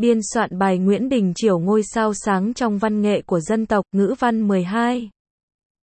Biên soạn bài Nguyễn Đình Chiểu ngôi sao sáng trong văn nghệ của dân tộc, ngữ văn 12